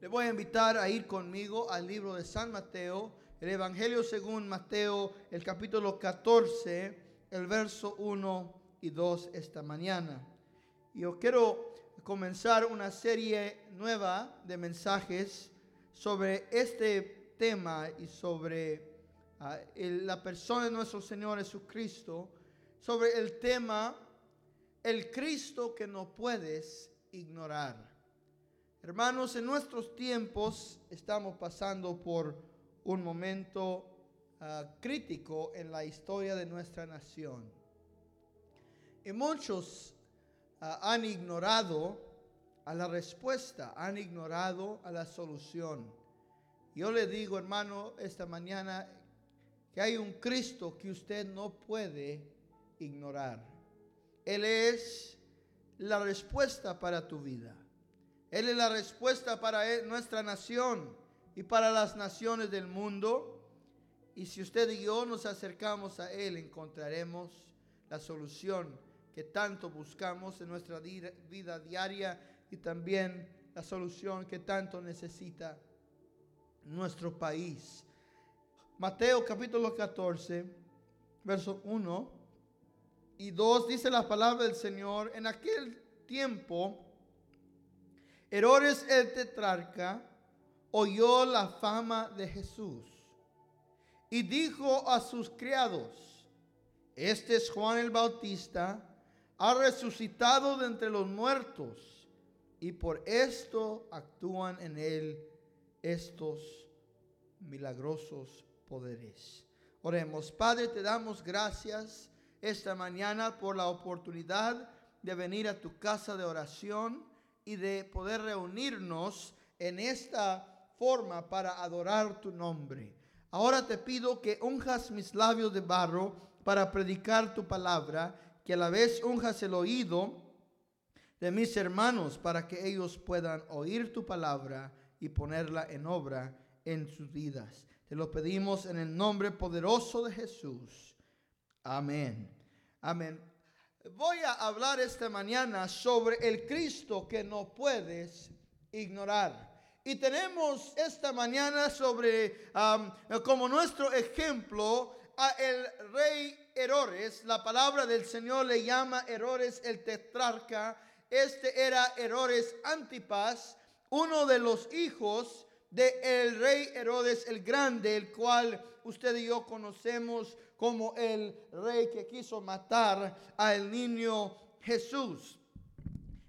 Le voy a invitar a ir conmigo al libro de San Mateo, el Evangelio según Mateo, el capítulo 14, el verso 1 y 2 esta mañana. Yo quiero comenzar una serie nueva de mensajes sobre este tema y sobre el, la persona de nuestro Señor Jesucristo, sobre el tema el Cristo que no puedes ignorar. Hermanos, en nuestros tiempos estamos pasando por un momento uh, crítico en la historia de nuestra nación. Y muchos uh, han ignorado a la respuesta, han ignorado a la solución. Yo le digo, hermano, esta mañana que hay un Cristo que usted no puede ignorar. Él es la respuesta para tu vida. Él es la respuesta para e, nuestra nación y para las naciones del mundo. Y si usted y yo nos acercamos a Él, encontraremos la solución que tanto buscamos en nuestra vida diaria y también la solución que tanto necesita nuestro país. Mateo capítulo 14, verso 1 y 2 dice la palabra del Señor, en aquel tiempo, Herodes el tetrarca oyó la fama de Jesús y dijo a sus criados, este es Juan el Bautista, ha resucitado de entre los muertos y por esto actúan en él estos milagrosos poderes. Oremos, Padre, te damos gracias esta mañana por la oportunidad de venir a tu casa de oración y de poder reunirnos en esta forma para adorar tu nombre. Ahora te pido que unjas mis labios de barro para predicar tu palabra, que a la vez unjas el oído de mis hermanos para que ellos puedan oír tu palabra y ponerla en obra en sus vidas. Te lo pedimos en el nombre poderoso de Jesús. Amén. Amén. Voy a hablar esta mañana sobre el Cristo que no puedes ignorar. Y tenemos esta mañana sobre, como nuestro ejemplo, a el rey Herodes. La palabra del Señor le llama Herodes el tetrarca. Este era Herodes Antipas, uno de los hijos del el rey Herodes el Grande, el cual usted y yo conocemos como el rey que quiso matar al niño Jesús.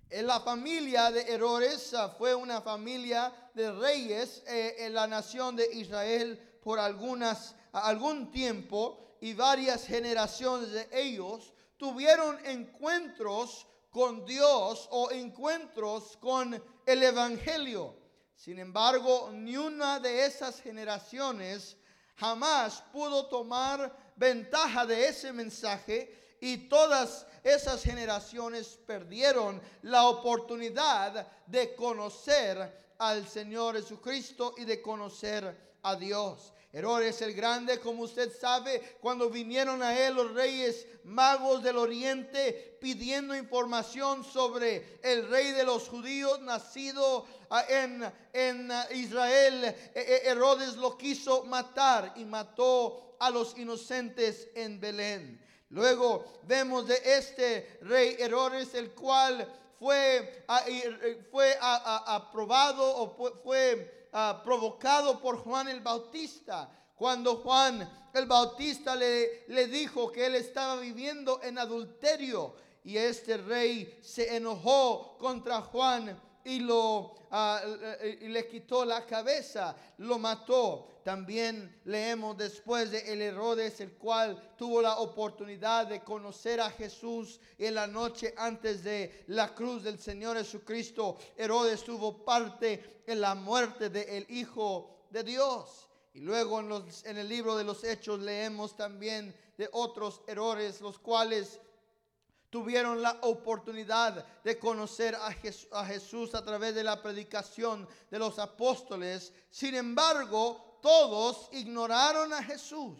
La familia de Herodes ah, fue una familia de reyes eh, en la nación de Israel por algunas, algún tiempo y varias generaciones de ellos tuvieron encuentros con Dios o encuentros con el Evangelio. Sin embargo, ni una de esas generaciones jamás pudo tomar ventaja de ese mensaje y todas esas generaciones perdieron la oportunidad de conocer al Señor Jesucristo y de conocer a Dios. Herodes el Grande, como usted sabe, cuando vinieron a él los reyes magos del oriente pidiendo información sobre el rey de los judíos nacido ah, en, en ah, Israel, e, e, Herodes lo quiso matar y mató a los inocentes en Belén. Luego vemos de este rey Herodes, el cual fue, fue aprobado o fue provocado por Juan el Bautista. Cuando Juan el Bautista le, le dijo que él estaba viviendo en adulterio y este rey se enojó contra Juan y, lo, ah, y le quitó la cabeza, lo mató. También leemos después de el Herodes, el cual tuvo la oportunidad de conocer a Jesús en la noche antes de la cruz del Señor Jesucristo. Herodes tuvo parte en la muerte del Hijo de Dios. Y luego en, los, en el libro de los Hechos leemos también de otros errores, los cuales tuvieron la oportunidad de conocer a Jesús, a través de la predicación de los apóstoles. Sin embargo, todos ignoraron a Jesús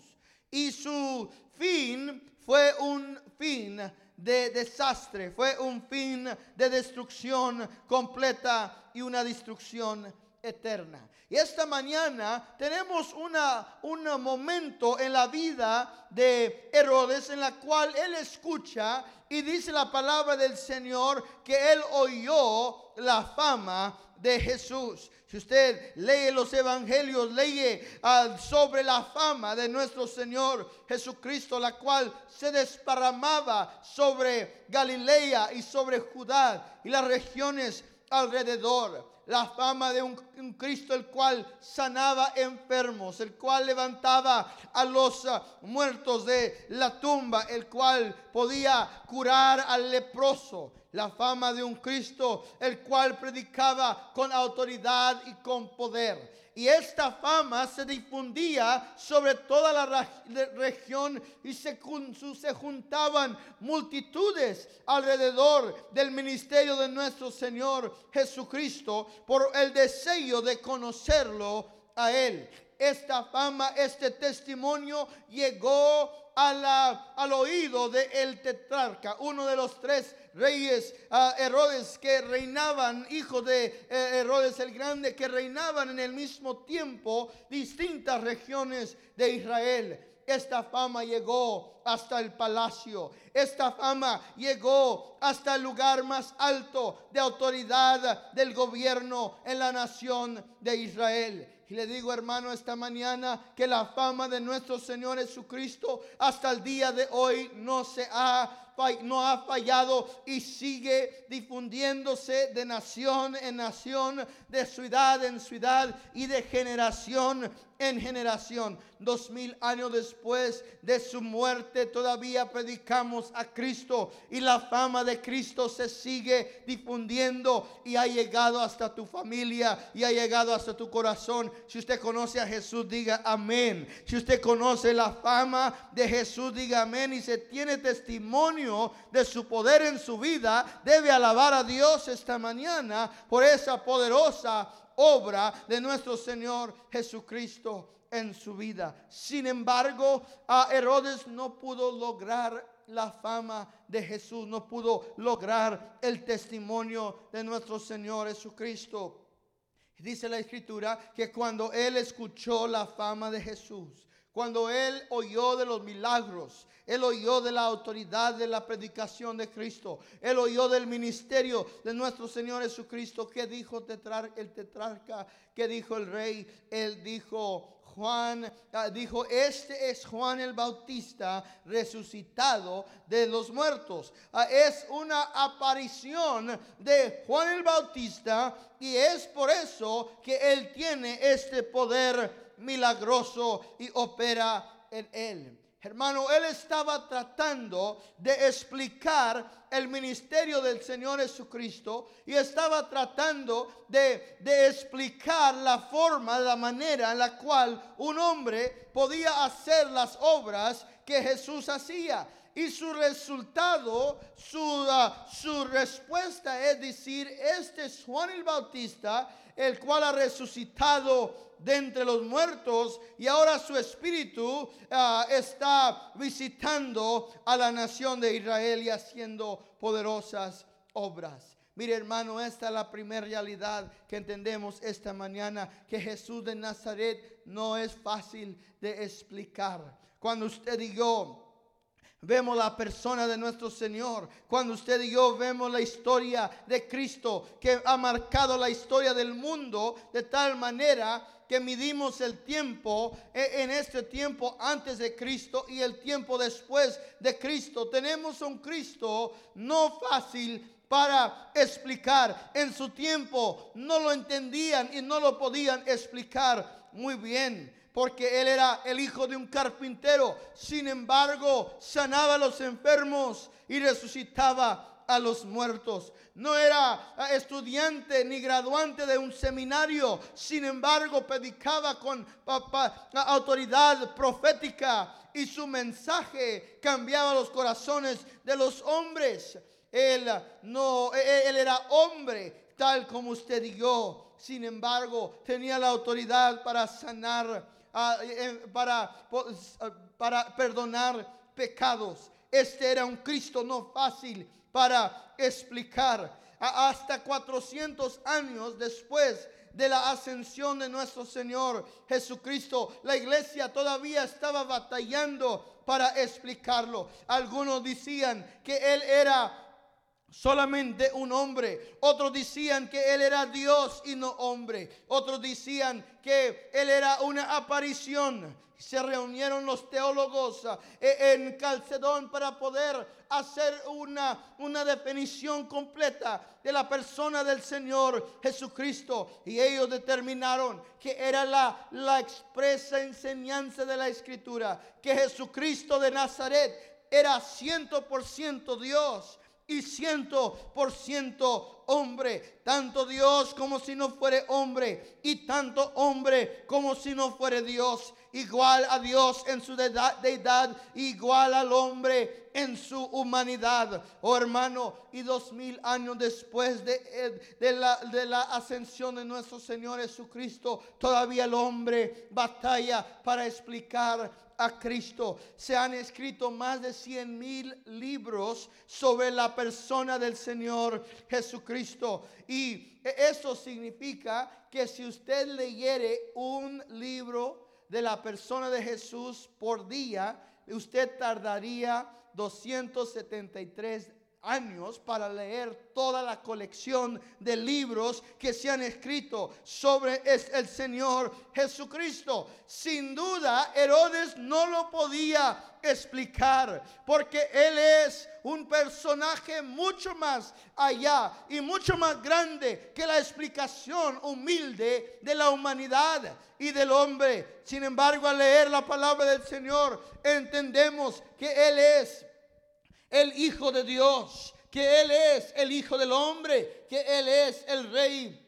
y su fin fue un fin de desastre, fue un fin de destrucción completa y una destrucción eterna. Y esta mañana tenemos una, un momento en la vida de Herodes en la cual él escucha y dice la palabra del Señor que él oyó la fama de Jesús. Si usted lee los evangelios, lee ah, sobre la fama de nuestro Señor Jesucristo, la cual se desparramaba sobre Galilea y sobre Judá y las regiones alrededor la fama de un, Cristo el cual sanaba enfermos, el cual levantaba a los ah, muertos de la tumba, el cual podía curar al leproso. La fama de un Cristo el cual predicaba con autoridad y con poder. Y esta fama se difundía sobre toda la región y se, se juntaban multitudes alrededor del ministerio de nuestro Señor Jesucristo por el deseo de conocerlo a Él. Esta fama, este testimonio llegó al oído del el tetrarca, uno de los tres reyes uh, Herodes que reinaban, hijos de eh, Herodes el Grande, que reinaban en el mismo tiempo distintas regiones de Israel. Esta fama llegó hasta el palacio. Esta fama llegó hasta el lugar más alto de autoridad del gobierno en la nación de Israel. Y le digo, hermano, esta mañana que la fama de nuestro Señor Jesucristo hasta el día de hoy no se ha no ha fallado y sigue difundiéndose de nación en nación, de ciudad en ciudad y de generación en generación. Dos mil años después de su muerte todavía predicamos a Cristo y la fama de Cristo se sigue difundiendo y ha llegado hasta tu familia y ha llegado hasta tu corazón. Si usted conoce a Jesús, diga amén. Si usted conoce la fama de Jesús, diga amén. Y se tiene testimonio de su poder en su vida, debe alabar a Dios esta mañana por esa poderosa obra de nuestro Señor Jesucristo en su vida. Sin embargo, a Herodes no pudo lograr la fama de Jesús, no pudo lograr el testimonio de nuestro Señor Jesucristo. Dice la escritura que cuando él escuchó la fama de Jesús, cuando él oyó de los milagros, él oyó de la autoridad de la predicación de Cristo, él oyó del ministerio de nuestro Señor Jesucristo. ¿Qué dijo el tetrarca? ¿Qué dijo el rey? Él dijo, Juan ah, dijo, este es Juan el Bautista resucitado de los muertos. Ah, es una aparición de Juan el Bautista y es por eso que él tiene este poder milagroso y opera en él. Hermano, él estaba tratando de explicar el ministerio del Señor Jesucristo y estaba tratando de, de, explicar la forma, la manera en la cual un hombre podía hacer las obras que Jesús hacía. Y su resultado, su, ah, su respuesta es decir, este es Juan el Bautista, el cual ha resucitado de entre los muertos y ahora su espíritu ah, está visitando a la nación de Israel y haciendo poderosas obras. Mire hermano, esta es la primera realidad que entendemos esta mañana, que Jesús de Nazaret no es fácil de explicar. Cuando usted y vemos la persona de nuestro Señor, cuando usted y yo vemos la historia de Cristo que ha marcado la historia del mundo de tal manera que midimos el tiempo e, en este tiempo antes de Cristo y el tiempo después de Cristo. Tenemos un Cristo no fácil para explicar. En su tiempo no lo entendían y no lo podían explicar muy bien porque él era el hijo de un carpintero. Sin embargo, sanaba a los enfermos y resucitaba a los muertos. No era eh, estudiante ni graduante de un seminario. Sin embargo, predicaba con autoridad profética y su mensaje cambiaba los corazones de los hombres. Él no, e, e, él era hombre, tal como usted y. Sin embargo, tenía la autoridad para sanar, para, para perdonar pecados. Este era un Cristo no fácil para explicar. Hasta 400 años después de la ascensión de nuestro Señor Jesucristo, la iglesia todavía estaba batallando para explicarlo. Algunos decían que Él era solamente un hombre. Otros decían que él era Dios y no hombre. Otros decían que él era una aparición. Se reunieron los teólogos eh, en Calcedón para poder hacer una, una definición completa de la persona del Señor Jesucristo. Y ellos determinaron que era la, la expresa enseñanza de la Escritura, que Jesucristo de Nazaret era ciento por ciento Dios y ciento por ciento hombre, tanto Dios como si no fuere hombre, y tanto hombre como si no fuere Dios, igual a Dios en su deidad, igual al hombre en su humanidad. Oh hermano, y dos mil años después de, de, la, de la ascensión de nuestro Señor Jesucristo, todavía el hombre batalla para explicar a Cristo. Se han escrito más de cien mil libros sobre la persona del Señor Jesucristo. Y eso significa que si usted leyere un libro de la persona de Jesús por día, usted tardaría 273 años para leer toda la colección de libros que se han escrito sobre el Señor Jesucristo. Sin duda, Herodes no lo podía explicar porque él es un personaje mucho más allá y mucho más grande que la explicación humilde de la humanidad y del hombre. Sin embargo, al leer la palabra del Señor, entendemos que Él es el Hijo de Dios, que Él es el Hijo del hombre, que Él es el Rey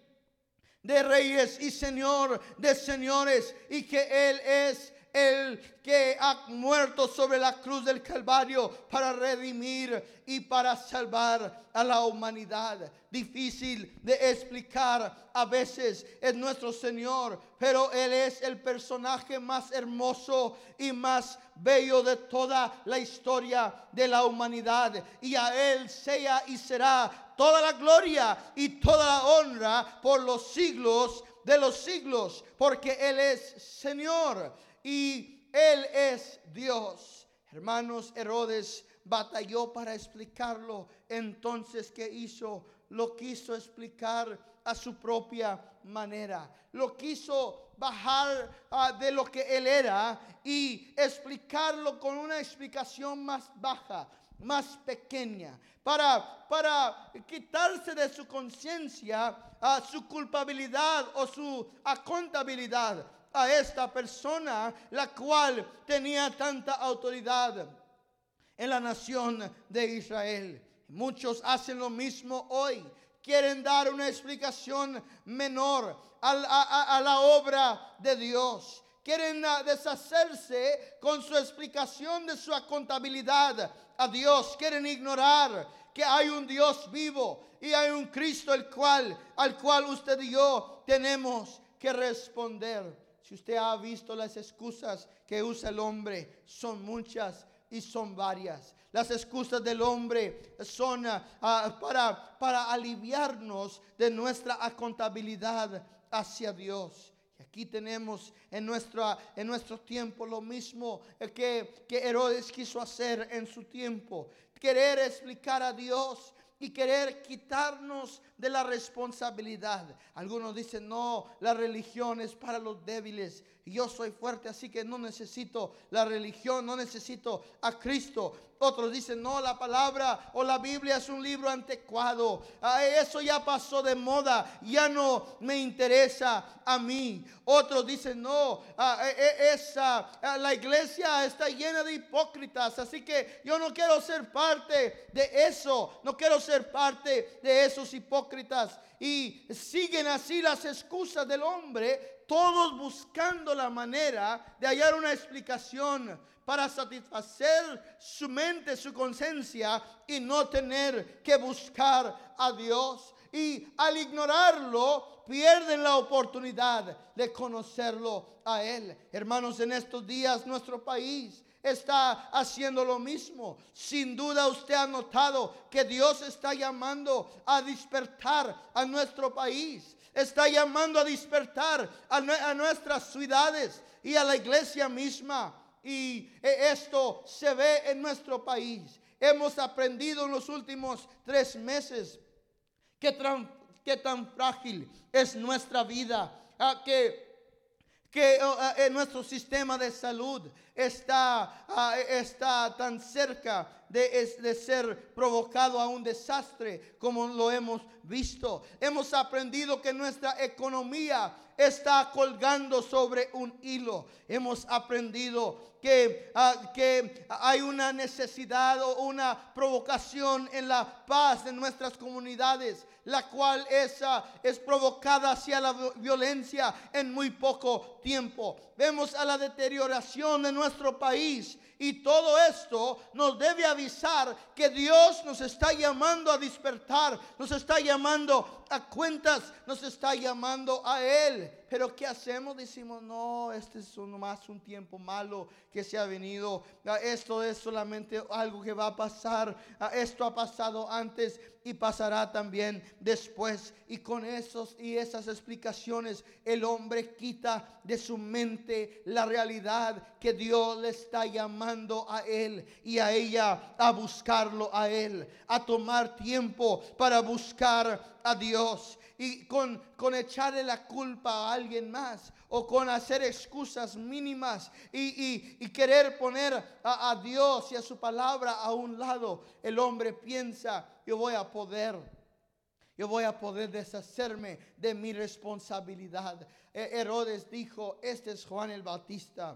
de reyes y Señor de señores, y que Él es el que ha muerto sobre la cruz del Calvario para redimir y para salvar a la humanidad. Difícil de explicar a veces es nuestro Señor, pero Él es el personaje más hermoso y más bello de toda la historia de la humanidad. Y a Él sea y será toda la gloria y toda la honra por los siglos de los siglos, porque Él es Señor y Él es Dios. Hermanos, Herodes batalló para explicarlo. Entonces, ¿qué hizo? Lo quiso explicar a su propia manera. Lo quiso bajar ah, de lo que él era y explicarlo con una explicación más baja, más pequeña, para, para quitarse de su conciencia ah, su culpabilidad o su contabilidad a esta persona, la cual tenía tanta autoridad en la nación de Israel. Muchos hacen lo mismo hoy. Quieren dar una explicación menor a, la obra de Dios. Quieren ah, deshacerse con su explicación de su contabilidad a Dios. Quieren ignorar que hay un Dios vivo y hay un Cristo el cual, al cual usted y yo tenemos que responder. Si usted ha visto las excusas que usa el hombre, son muchas y son varias. Las excusas del hombre son ah, ah, para, para aliviarnos de nuestra contabilidad hacia Dios. Y aquí tenemos en, nuestra, en nuestro tiempo lo mismo que, que Herodes quiso hacer en su tiempo. Querer explicar a Dios y querer quitarnos de la responsabilidad. Algunos dicen, no, la religión es para los débiles. Yo soy fuerte, así que no necesito la religión, no necesito a Cristo. Otros dicen, no, la palabra o la Biblia es un libro anticuado. Eso ya pasó de moda, ya no me interesa a mí. Otros dicen, no, e, e, esa, la iglesia está llena de hipócritas, así que yo no quiero ser parte de eso, no quiero ser parte de esos hipócritas. Y siguen así las excusas del hombre, todos buscando la manera de hallar una explicación para satisfacer su mente, su conciencia y no tener que buscar a Dios. Y al ignorarlo, pierden la oportunidad de conocerlo a Él. Hermanos, en estos días nuestro país está haciendo lo mismo. Sin duda usted ha notado que Dios está llamando a despertar a nuestro país está llamando a despertar a, nuestras ciudades y a la iglesia misma. Y e, esto se ve en nuestro país. Hemos aprendido en los últimos tres meses que qué tan frágil es nuestra vida, que que oh, ah, en nuestro sistema de salud está, ah, está tan cerca de, de, ser provocado a un desastre como lo hemos visto. Hemos aprendido que nuestra economía está colgando sobre un hilo. Hemos aprendido que, ah, que hay una necesidad o una provocación en la paz de nuestras comunidades, la cual es, es provocada hacia la violencia en muy poco tiempo. Vemos a la deterioración de nuestro país y todo esto nos debe avisar que Dios nos está llamando a despertar, nos está llamando a cuentas, nos está llamando a Él. Pero ¿qué hacemos? Decimos, no, este es más un tiempo malo que se ha venido. Ah, esto es solamente algo que va a pasar. Ah, esto ha pasado antes y pasará también después. Y con esos y esas explicaciones el hombre quita de su mente la realidad que Dios le está llamando a él y a ella a buscarlo a él, a tomar tiempo para buscar a Dios y con, con echarle la culpa a alguien más o con hacer excusas mínimas y, querer poner a, a Dios y a su palabra a un lado, el hombre piensa, yo voy a poder. Yo voy a poder deshacerme de mi responsabilidad. E, Herodes dijo, este es Juan el Bautista.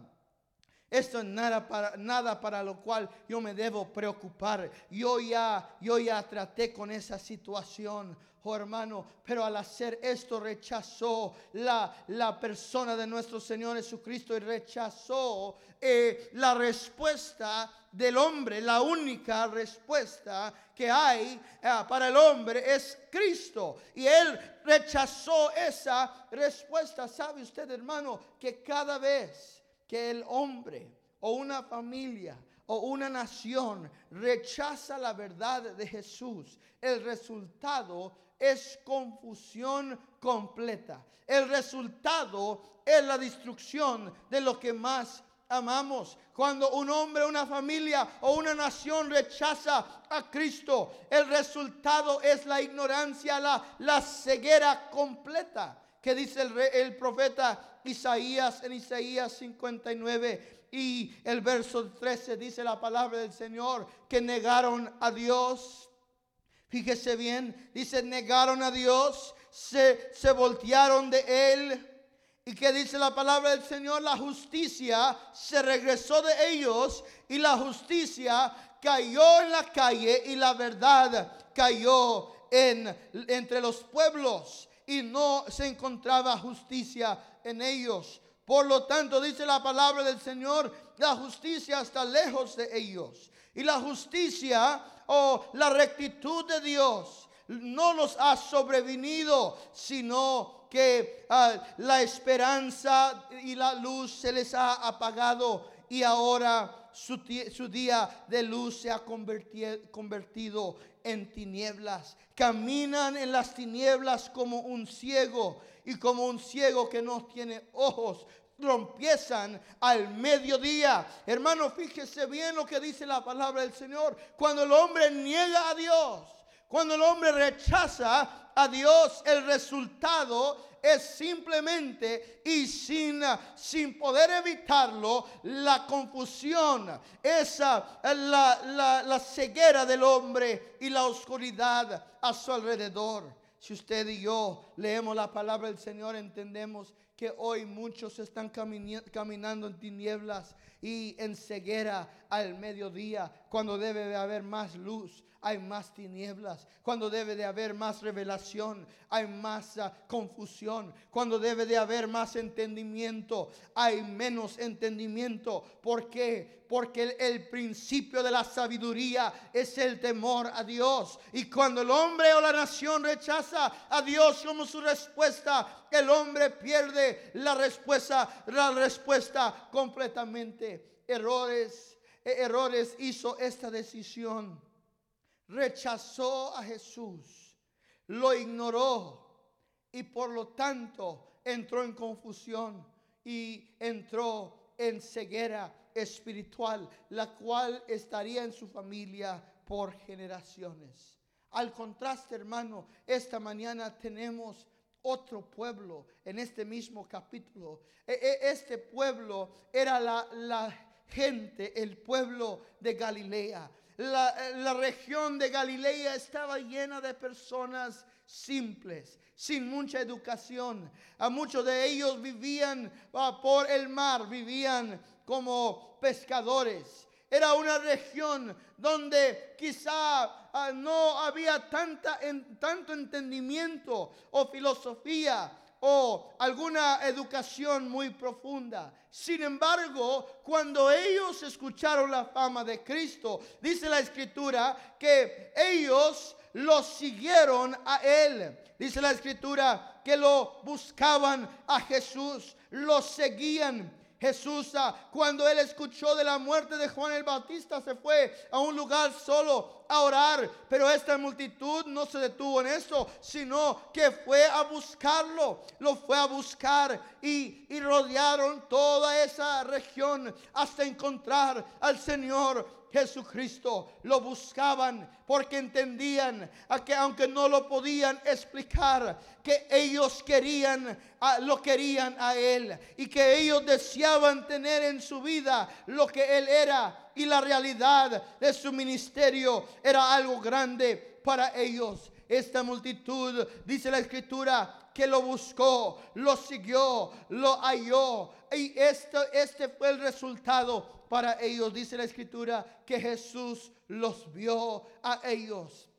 Esto es nada para, nada para lo cual yo me debo preocupar. Yo ya, yo ya traté con esa situación. Oh, hermano, pero al hacer esto rechazó la, la persona de nuestro Señor Jesucristo y rechazó eh, la respuesta del hombre. La única respuesta que hay eh, para el hombre es Cristo. Y él rechazó esa respuesta. ¿Sabe usted, hermano, que cada vez que el hombre o una familia o una nación rechaza la verdad de Jesús, el resultado es confusión completa. El resultado es la destrucción de lo que más amamos. Cuando un hombre, una familia o una nación rechaza a Cristo, el resultado es la ignorancia, la, la ceguera completa. Que dice el, el profeta Isaías en Isaías 59 y el verso 13 dice la palabra del Señor que negaron a Dios Fíjese bien, dice, negaron a Dios, se, se voltearon de Él. ¿Y que dice la palabra del Señor? La justicia se regresó de ellos y la justicia cayó en la calle y la verdad cayó en, entre los pueblos y no se encontraba justicia en ellos. Por lo tanto, dice la palabra del Señor, la justicia está lejos de ellos. Y la justicia o la rectitud de Dios no nos ha sobrevenido, sino que ah, la esperanza y la luz se les ha apagado y ahora su, su día de luz se ha convertido en tinieblas. Caminan en las tinieblas como un ciego y como un ciego que no tiene ojos trompiezan al mediodía. Hermano, fíjese bien lo que dice la palabra del Señor. Cuando el hombre niega a Dios, cuando el hombre rechaza a Dios, el resultado es simplemente y sin, sin poder evitarlo la confusión, esa la, la, la ceguera del hombre y la oscuridad a su alrededor. Si usted y yo leemos la palabra del Señor, entendemos que hoy muchos están caminando en tinieblas y en ceguera al mediodía, cuando debe de haber más luz, hay más tinieblas. Cuando debe de haber más revelación, hay más ah, confusión. Cuando debe de haber más entendimiento, hay menos entendimiento. ¿Por qué? Porque el, el, principio de la sabiduría es el temor a Dios. Y cuando el hombre o la nación rechaza a Dios como su respuesta, el hombre pierde la respuesta, la respuesta completamente. Errores, errores hizo esta decisión rechazó a Jesús, lo ignoró y por lo tanto entró en confusión y entró en ceguera espiritual, la cual estaría en su familia por generaciones. Al contraste, hermano, esta mañana tenemos otro pueblo en este mismo capítulo. E, e, este pueblo era la, gente, el pueblo de Galilea. La, la, región de Galilea estaba llena de personas simples, sin mucha educación. A muchos de ellos vivían ah, por el mar, vivían como pescadores. Era una región donde quizá ah, no había tanta, tanto entendimiento o filosofía o alguna educación muy profunda. Sin embargo, cuando ellos escucharon la fama de Cristo, dice la escritura que ellos lo siguieron a él. Dice la escritura que lo buscaban a Jesús, lo seguían. Jesús, ah, cuando él escuchó de la muerte de Juan el Bautista, se fue a un lugar solo a orar. Pero esta multitud no se detuvo en eso, sino que fue a buscarlo. Lo fue a buscar y, y rodearon toda esa región hasta encontrar al Señor Jesucristo. Lo buscaban porque entendían a que aunque no lo podían explicar, que ellos querían, lo querían a Él y que ellos deseaban tener en su vida lo que Él era y la realidad de su ministerio era algo grande para ellos. Esta multitud, dice la escritura, que lo buscó, lo siguió, lo halló. Y este, este fue el resultado para ellos. Dice la escritura que Jesús los vio a ellos.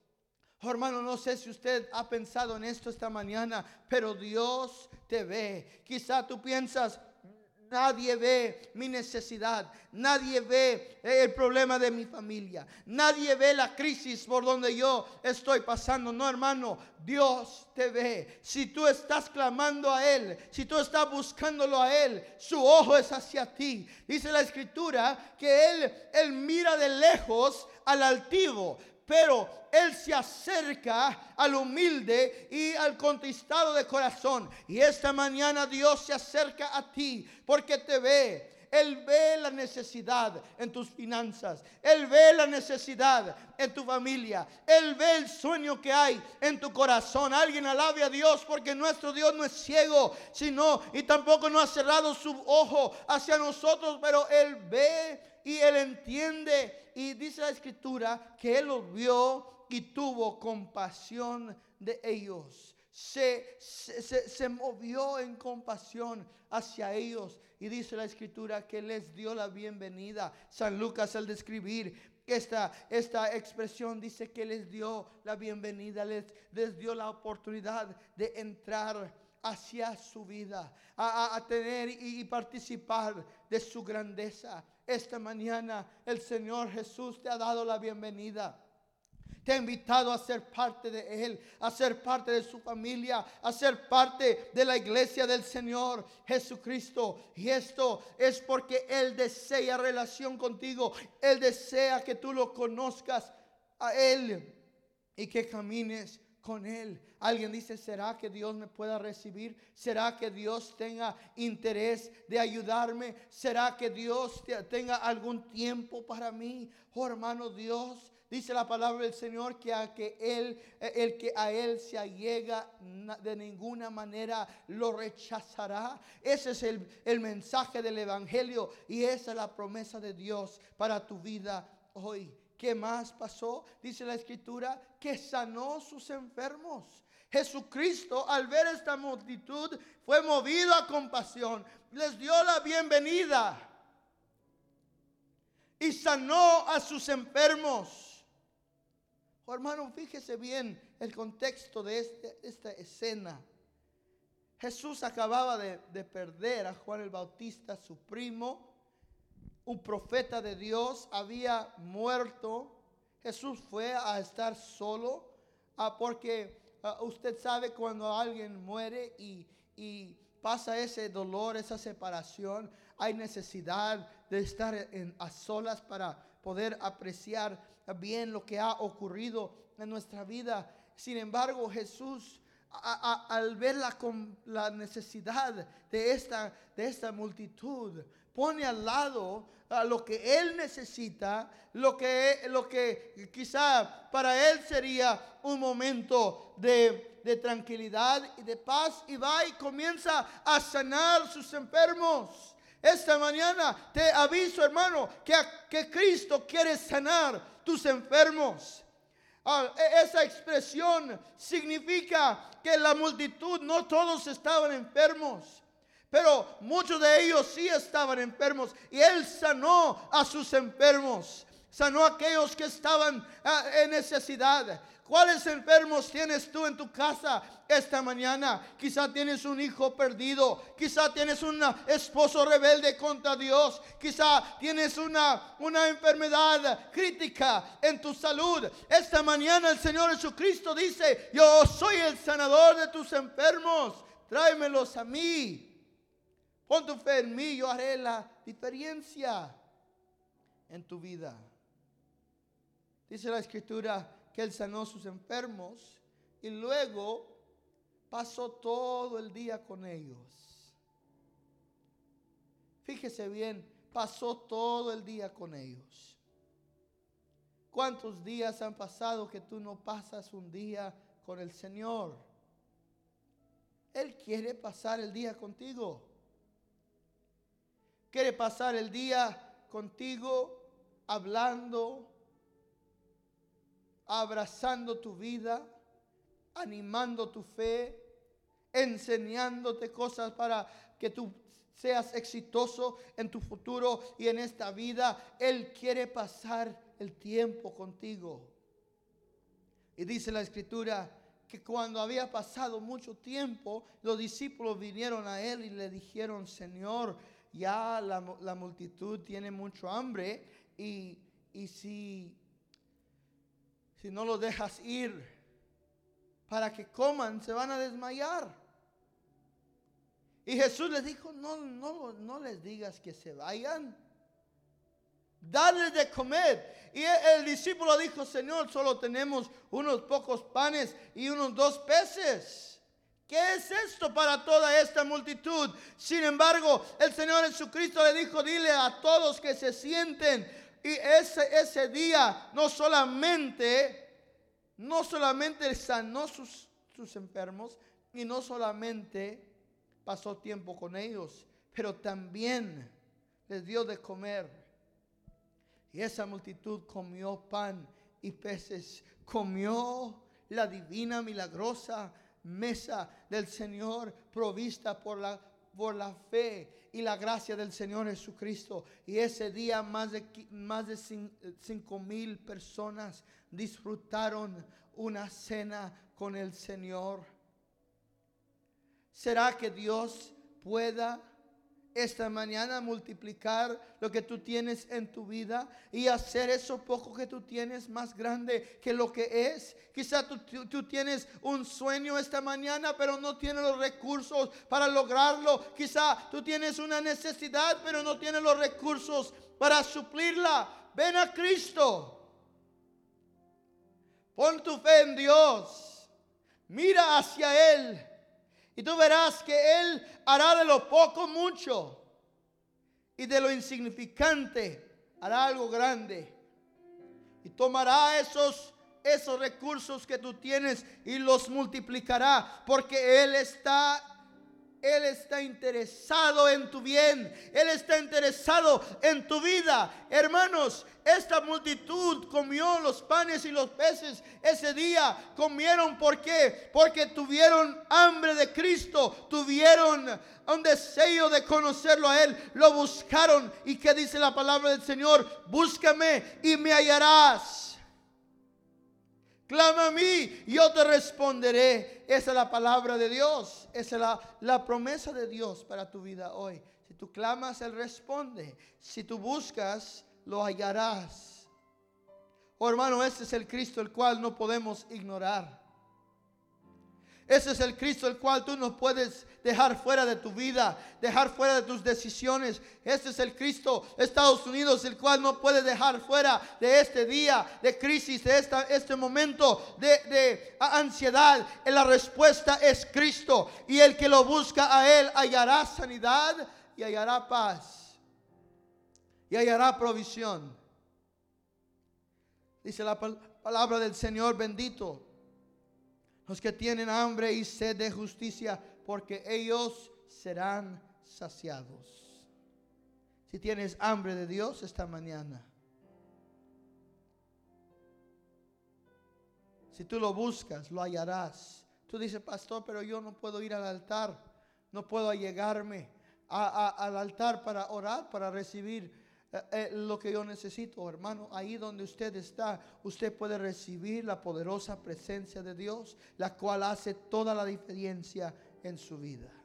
Hermano, no sé si usted ha pensado en esto esta mañana, pero Dios te ve. Quizá tú piensas, Nadie ve mi necesidad. Nadie ve el problema de mi familia. Nadie ve la crisis por donde yo estoy pasando. No, hermano, Dios te ve. Si tú estás clamando a Él, si tú estás buscándolo a Él, su ojo es hacia ti. Dice la escritura que Él, Él mira de lejos al altivo pero Él se acerca al humilde y al contristado de corazón. Y esta mañana Dios se acerca a ti porque te ve. Él ve la necesidad en tus finanzas. Él ve la necesidad en tu familia. Él ve el sueño que hay en tu corazón. Alguien alabe a Dios porque nuestro Dios no es ciego, sino y tampoco no ha cerrado su ojo hacia nosotros, pero Él ve y Él entiende y dice la escritura que él los vio y tuvo compasión de ellos. Se, se, movió en compasión hacia ellos. Y dice la escritura que les dio la bienvenida. San Lucas al describir esta, esta expresión dice que les dio la bienvenida, les, les dio la oportunidad de entrar hacia su vida, a, tener y participar de su grandeza. Esta mañana el Señor Jesús te ha dado la bienvenida. Te ha invitado a ser parte de Él, a ser parte de su familia, a ser parte de la iglesia del Señor Jesucristo. Y esto es porque Él desea relación contigo. Él desea que tú lo conozcas a Él y que camines con Él. Alguien dice, ¿será que Dios me pueda recibir? ¿Será que Dios tenga interés de ayudarme? ¿Será que Dios tenga algún tiempo para mí? Oh hermano Dios, dice la palabra del Señor que a que Él, el que a Él se allega de ninguna manera lo rechazará. Ese es el, el mensaje del Evangelio y esa es la promesa de Dios para tu vida hoy. ¿Qué más pasó? Dice la escritura que sanó sus enfermos. Jesucristo al ver esta multitud fue movido a compasión. Les dio la bienvenida y sanó a sus enfermos. Oh, hermano, fíjese bien el contexto de este, esta escena. Jesús acababa de, de perder a Juan el Bautista, su primo, un profeta de Dios había muerto. Jesús fue a estar solo ah, porque ah, usted sabe cuando alguien muere y, pasa ese dolor, esa separación, hay necesidad de estar en, a solas para poder apreciar bien lo que ha ocurrido en nuestra vida. Sin embargo, Jesús al ver la, la necesidad de esta, de esta multitud, pone al lado a lo que él necesita, lo que, lo que quizá para él sería un momento de, de tranquilidad y de paz y va y comienza a sanar sus enfermos. Esta mañana te aviso, hermano, que, que Cristo quiere sanar tus enfermos. Ah, e, esa expresión significa que la multitud, no todos estaban enfermos, pero muchos de ellos sí estaban enfermos y Él sanó a sus enfermos, sanó a aquellos que estaban ah, en necesidad. ¿Cuáles enfermos tienes tú en tu casa esta mañana? Quizá tienes un hijo perdido, quizá tienes un esposo rebelde contra Dios, quizá tienes una, una enfermedad crítica en tu salud. Esta mañana el Señor Jesucristo dice, yo soy el sanador de tus enfermos, tráemelos a mí. Pon tu fe en mí, yo haré la diferencia en tu vida. Dice la escritura, que él sanó sus enfermos y luego pasó todo el día con ellos. Fíjese bien, pasó todo el día con ellos. ¿Cuántos días han pasado que tú no pasas un día con el Señor? Él quiere pasar el día contigo. Quiere pasar el día contigo hablando, abrazando tu vida, animando tu fe, enseñándote cosas para que tú seas exitoso en tu futuro y en esta vida. Él quiere pasar el tiempo contigo. Y dice la escritura que cuando había pasado mucho tiempo, los discípulos vinieron a él y le dijeron, Señor, ya la, multitud tiene mucho hambre y, y si si no los dejas ir para que coman, se van a desmayar. Y Jesús les dijo, no, no, no les digas que se vayan. Darles de comer. Y el, discípulo dijo, Señor, solo tenemos unos pocos panes y unos dos peces. ¿Qué es esto para toda esta multitud? Sin embargo, el Señor Jesucristo le dijo, dile a todos que se sienten y ese, ese día no solamente, no solamente sanó sus, sus enfermos y no solamente pasó tiempo con ellos, pero también les dio de comer. Y esa multitud comió pan y peces, comió la divina, milagrosa mesa del Señor provista por la, por la fe y la gracia del Señor Jesucristo. Y ese día más de, más de cinco mil personas disfrutaron una cena con el Señor. ¿Será que Dios pueda esta mañana multiplicar lo que tú tienes en tu vida y hacer eso poco que tú tienes más grande que lo que es. Quizá tú, tienes un sueño esta mañana, pero no tienes los recursos para lograrlo. Quizá tú tienes una necesidad, pero no tienes los recursos para suplirla. Ven a Cristo. Pon tu fe en Dios. Mira hacia Él. Y tú verás que Él hará de lo poco mucho. Y de lo insignificante hará algo grande. Y tomará esos, esos recursos que tú tienes y los multiplicará. Porque Él está él está interesado en tu bien. Él está interesado en tu vida. Hermanos, esta multitud comió los panes y los peces ese día. Comieron ¿por qué? Porque tuvieron hambre de Cristo. Tuvieron un deseo de conocerlo a Él. Lo buscaron. ¿Y qué dice la palabra del Señor? Búscame y me hallarás. Clama a mí, yo te responderé. Esa es la palabra de Dios. Esa es la, la promesa de Dios para tu vida hoy. Si tú clamas, Él responde. Si tú buscas, lo hallarás. Oh hermano, este es el Cristo el cual no podemos ignorar. Ese es el Cristo el cual tú no puedes dejar fuera de tu vida, dejar fuera de tus decisiones. Ese es el Cristo Estados Unidos, el cual no puedes dejar fuera de este día de crisis, de esta, este momento de, de ansiedad. La respuesta es Cristo. Y el que lo busca a Él hallará sanidad y hallará paz. Y hallará provisión. Dice la palabra del Señor bendito los que tienen hambre y sed de justicia, porque ellos serán saciados. Si tienes hambre de Dios esta mañana, si tú lo buscas, lo hallarás. Tú dices, pastor, pero yo no puedo ir al altar, no puedo llegarme al altar para orar, para recibir eh, eh, lo que yo necesito, hermano. Ahí donde usted está, usted puede recibir la poderosa presencia de Dios, la cual hace toda la diferencia en su vida.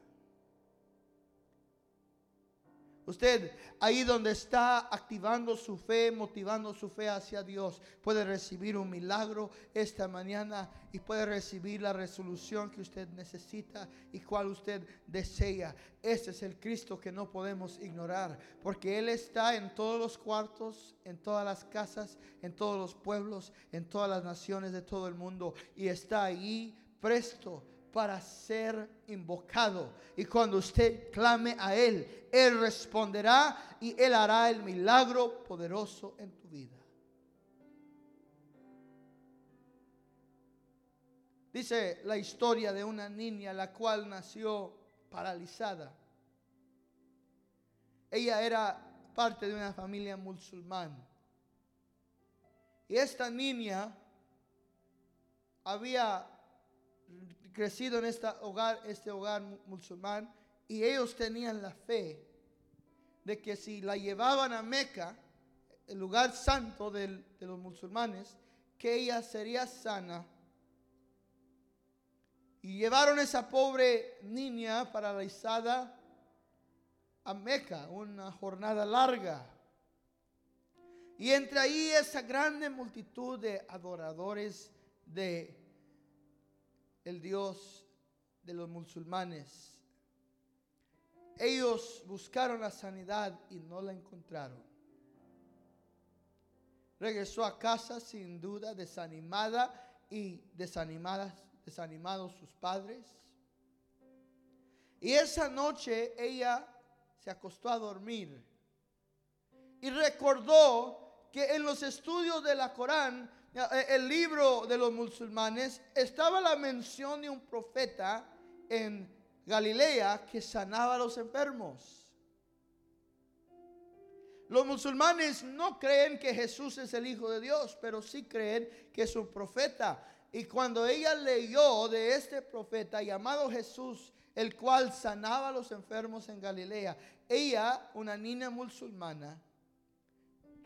Usted ahí donde está activando su fe, motivando su fe hacia Dios, puede recibir un milagro esta mañana y puede recibir la resolución que usted necesita y cual usted desea. Ese es el Cristo que no podemos ignorar, porque Él está en todos los cuartos, en todas las casas, en todos los pueblos, en todas las naciones de todo el mundo y está ahí presto para ser invocado. Y cuando usted clame a Él, Él responderá y Él hará el milagro poderoso en tu vida. Dice la historia de una niña la cual nació paralizada. Ella era parte de una familia musulmana. Y esta niña había crecido en este hogar, este hogar musulmán, y ellos tenían la fe de que si la llevaban a Meca, el lugar santo de los musulmanes, que ella sería sana. Y llevaron esa pobre niña paralizada a Meca, una jornada larga. Y entre ahí esa grande multitud de adoradores de el Dios de los musulmanes. Ellos buscaron la sanidad y no la encontraron. Regresó a casa sin duda desanimada y desanimadas, desanimados sus padres. Y esa noche ella se acostó a dormir y recordó que en los estudios de la Corán el libro de los musulmanes, estaba la mención de un profeta en Galilea que sanaba a los enfermos. Los musulmanes no creen que Jesús es el Hijo de Dios, pero sí creen que es un profeta. Y cuando ella leyó de este profeta llamado Jesús, el cual sanaba a los enfermos en Galilea, ella, una niña musulmana,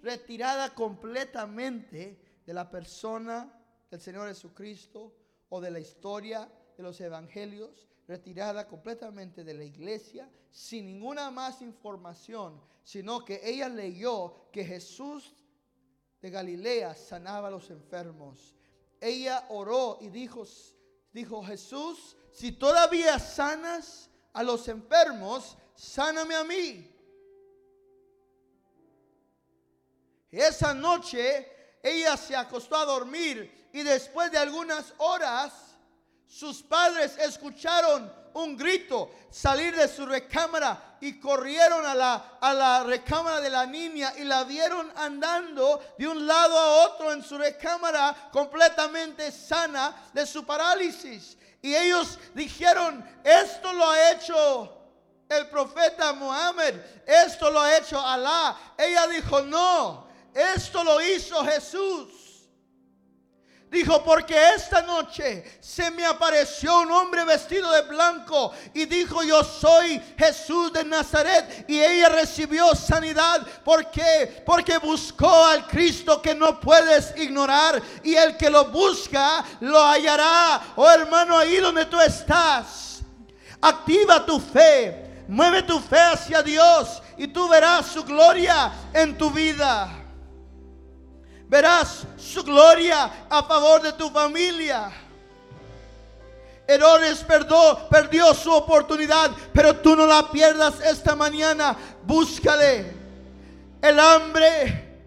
retirada completamente, de la persona del Señor Jesucristo o de la historia de los evangelios, retirada completamente de la iglesia, sin ninguna más información, sino que ella leyó que Jesús de Galilea sanaba a los enfermos. Ella oró y dijo, dijo Jesús, si todavía sanas a los enfermos, sáname a mí. esa noche ella se acostó a dormir y después de algunas horas sus padres escucharon un grito salir de su recámara y corrieron a la, a la recámara de la niña y la vieron andando de un lado a otro en su recámara completamente sana de su parálisis. Y ellos dijeron, esto lo ha hecho el profeta Muhammad, esto lo ha hecho Alá. Ella dijo, no, esto lo hizo Jesús. Dijo, porque esta noche se me apareció un hombre vestido de blanco y dijo, yo soy Jesús de Nazaret. Y ella recibió sanidad. ¿Por qué? Porque buscó al Cristo que no puedes ignorar. Y el que lo busca, lo hallará. Oh hermano, ahí donde tú estás, activa tu fe. Mueve tu fe hacia Dios y tú verás su gloria en tu vida verás su gloria a favor de tu familia. Herodes perdió, su oportunidad, pero tú no la pierdas esta mañana. Búscale. El hambre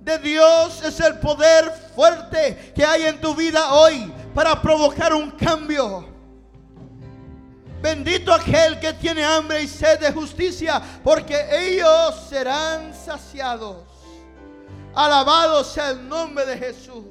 de Dios es el poder fuerte que hay en tu vida hoy para provocar un cambio. Bendito aquel que tiene hambre y sed de justicia, porque ellos serán saciados. Alabado sea el nombre de Jesús.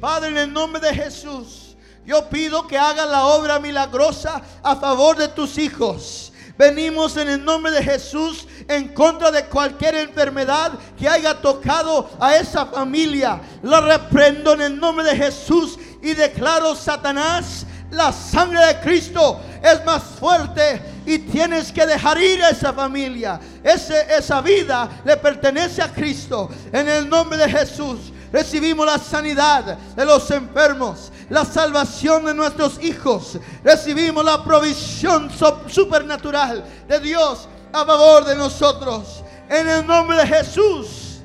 Padre, en el nombre de Jesús, yo pido que hagas la obra milagrosa a favor de tus hijos. Venimos en el nombre de Jesús en contra de cualquier enfermedad que haya tocado a esa familia. La reprendo en el nombre de Jesús y declaro, Satanás, la sangre de Cristo es más fuerte y tienes que dejar ir a esa familia. esa vida le pertenece a Cristo. En el nombre de Jesús recibimos la sanidad de los enfermos, la salvación de nuestros hijos. Recibimos la provisión supernatural de Dios a favor de nosotros. En el nombre de Jesús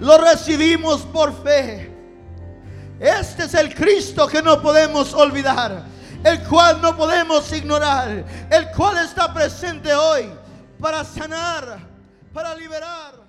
lo recibimos por fe. Este es el Cristo que no podemos olvidar, el cual no podemos ignorar, el cual está presente hoy para sanar, para liberar.